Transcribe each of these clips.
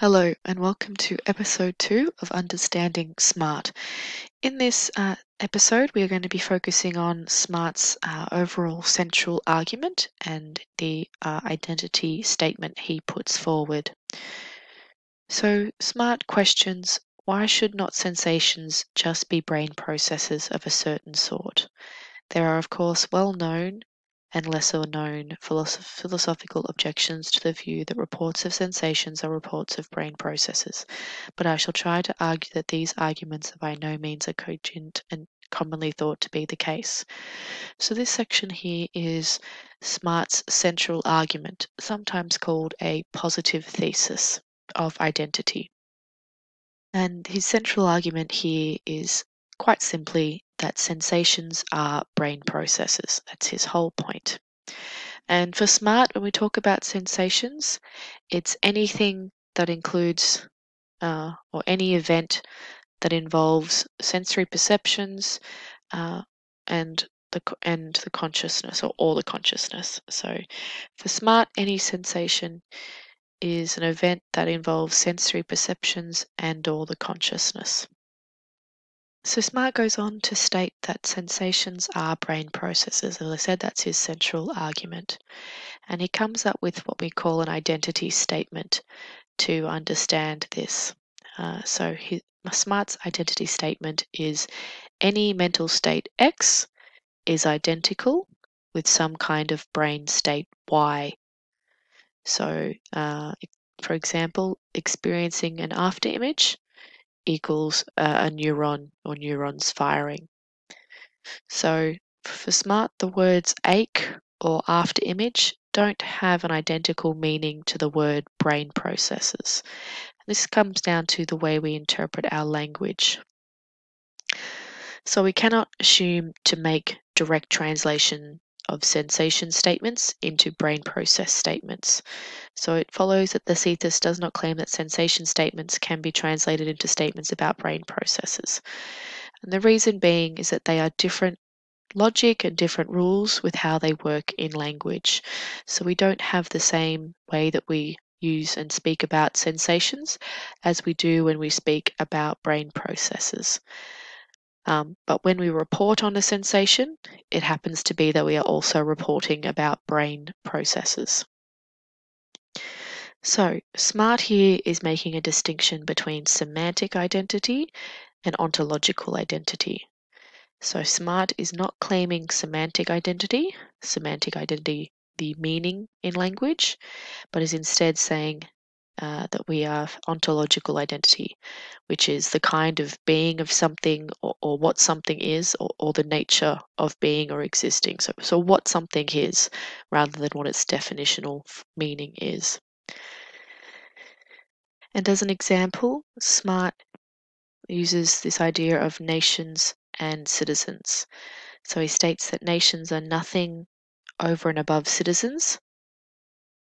Hello, and welcome to episode two of Understanding SMART. In this uh, episode, we are going to be focusing on SMART's uh, overall central argument and the uh, identity statement he puts forward. So, SMART questions why should not sensations just be brain processes of a certain sort? There are, of course, well known and lesser known philosoph- philosophical objections to the view that reports of sensations are reports of brain processes, but I shall try to argue that these arguments are by no means are cogent and commonly thought to be the case. So, this section here is Smart's central argument, sometimes called a positive thesis of identity. And his central argument here is quite simply that sensations are brain processes. That's his whole point. And for SMART, when we talk about sensations, it's anything that includes uh, or any event that involves sensory perceptions uh, and the and the consciousness or all the consciousness. So for SMART, any sensation is an event that involves sensory perceptions and all the consciousness. So Smart goes on to state that sensations are brain processes. As I said, that's his central argument. And he comes up with what we call an identity statement to understand this. Uh, so his, Smart's identity statement is any mental state X is identical with some kind of brain state Y. So, uh, for example, experiencing an after image equals a, a neuron or neurons firing. So for SMART, the words ache or after image don't have an identical meaning to the word brain processes. This comes down to the way we interpret our language. So we cannot assume to make direct translation of sensation statements into brain process statements. So it follows that the thesis does not claim that sensation statements can be translated into statements about brain processes. And the reason being is that they are different logic and different rules with how they work in language. So we don't have the same way that we use and speak about sensations as we do when we speak about brain processes. Um, but when we report on a sensation, it happens to be that we are also reporting about brain processes. So, SMART here is making a distinction between semantic identity and ontological identity. So, SMART is not claiming semantic identity, semantic identity, the meaning in language, but is instead saying uh, that we have ontological identity, which is the kind of being of something or, or what something is or, or, the nature of being or existing. So, so what something is rather than what its definitional meaning is. And as an example, SMART uses this idea of nations and citizens. So he states that nations are nothing over and above citizens,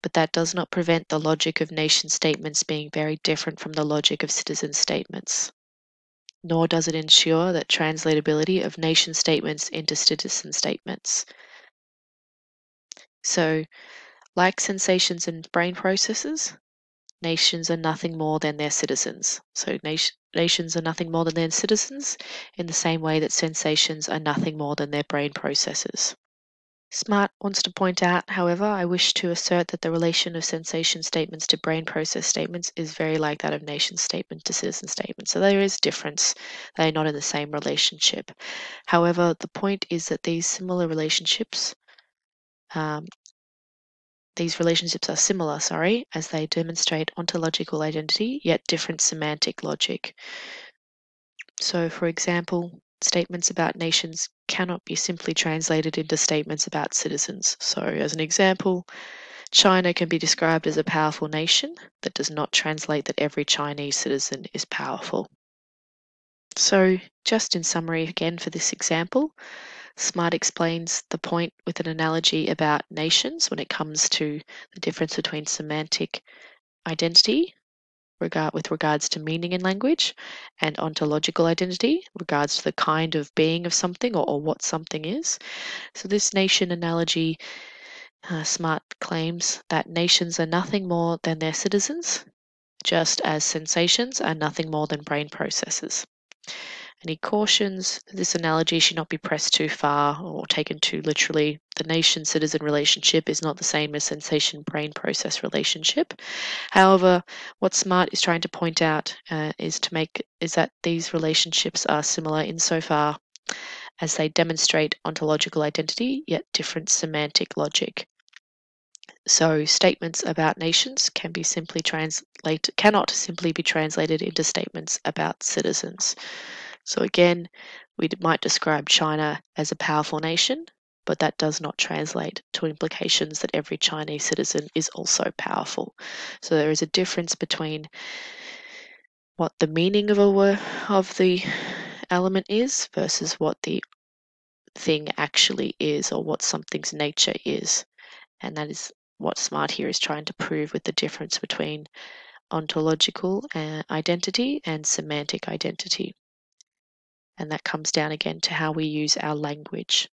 but that does not prevent the logic of nation statements being very different from the logic of citizen statements. Nor does it ensure that translatability of nation statements into citizen statements. So, like sensations and brain processes, nations are nothing more than their citizens. So, nation, nations are nothing more than their citizens in the same way that sensations are nothing more than their brain processes. Smart wants to point out, however, I wish to assert that the relation of sensation statements to brain process statements is very like that of nation statement to citizen statement. So there is difference. They're not in the same relationship. However, the point is that these similar relationships, um, these relationships are similar, sorry, as they demonstrate ontological identity, yet different semantic logic. So, for example, statements about nations cannot be simply translated into statements about citizens. So, as an example, China can be described as a powerful nation. That does not translate that every Chinese citizen is powerful. So, just in summary again for this example, Smart explains the point with an analogy about nations when it comes to the difference between semantic identity regard with regards to meaning in language and ontological identity regards to the kind of being of something or, or what something is so this nation analogy uh, smart claims that nations are nothing more than their citizens just as sensations are nothing more than brain processes. And he cautions this analogy should not be pressed too far or taken too literally. The nation citizen relationship is not the same as sensation brain process relationship. However, what Smart is trying to point out uh, is to make is that these relationships are similar insofar as they demonstrate ontological identity yet different semantic logic. So statements about nations can be simply translate cannot simply be translated into statements about citizens. So again, we might describe China as a powerful nation, but that does not translate to implications that every Chinese citizen is also powerful. So there is a difference between what the meaning of a of the element is versus what the thing actually is or what something's nature is. And that is what SMART here is trying to prove with the difference between ontological uh, identity and semantic identity. And that comes down again to how we use our language.